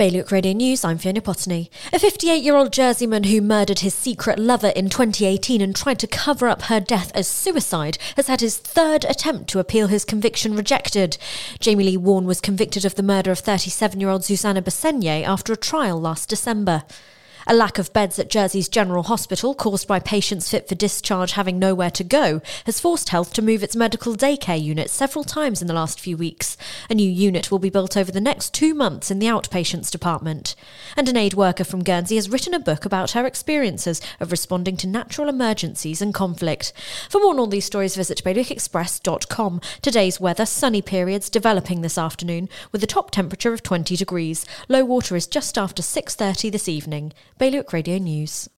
Bailiwick Radio News, I'm Fiona Potney. A 58 year old Jerseyman who murdered his secret lover in 2018 and tried to cover up her death as suicide has had his third attempt to appeal his conviction rejected. Jamie Lee Warne was convicted of the murder of 37 year old Susanna Basseigne after a trial last December. A lack of beds at Jersey's General Hospital, caused by patients fit for discharge having nowhere to go, has forced Health to move its medical daycare unit several times in the last few weeks. A new unit will be built over the next two months in the outpatients department. And an aid worker from Guernsey has written a book about her experiences of responding to natural emergencies and conflict. For more on all these stories, visit bailiwickexpress.com. Today's weather sunny periods developing this afternoon with a top temperature of 20 degrees. Low water is just after 6:30 this evening. Bailiwick Radio News.